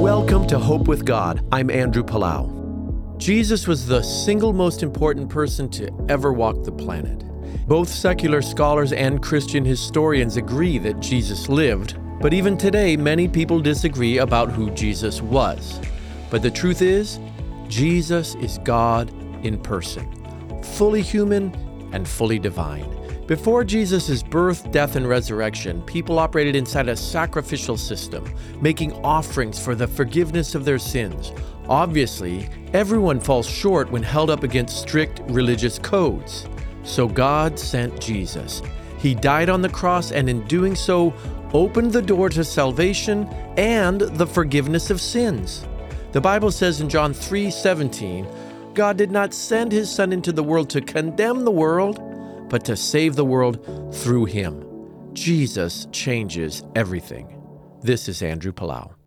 Welcome to Hope with God. I'm Andrew Palau. Jesus was the single most important person to ever walk the planet. Both secular scholars and Christian historians agree that Jesus lived, but even today, many people disagree about who Jesus was. But the truth is, Jesus is God in person, fully human and fully divine. Before Jesus' birth, death, and resurrection, people operated inside a sacrificial system, making offerings for the forgiveness of their sins. Obviously, everyone falls short when held up against strict religious codes. So God sent Jesus. He died on the cross and in doing so opened the door to salvation and the forgiveness of sins. The Bible says in John 3:17, God did not send his son into the world to condemn the world, but to save the world through him. Jesus changes everything. This is Andrew Palau.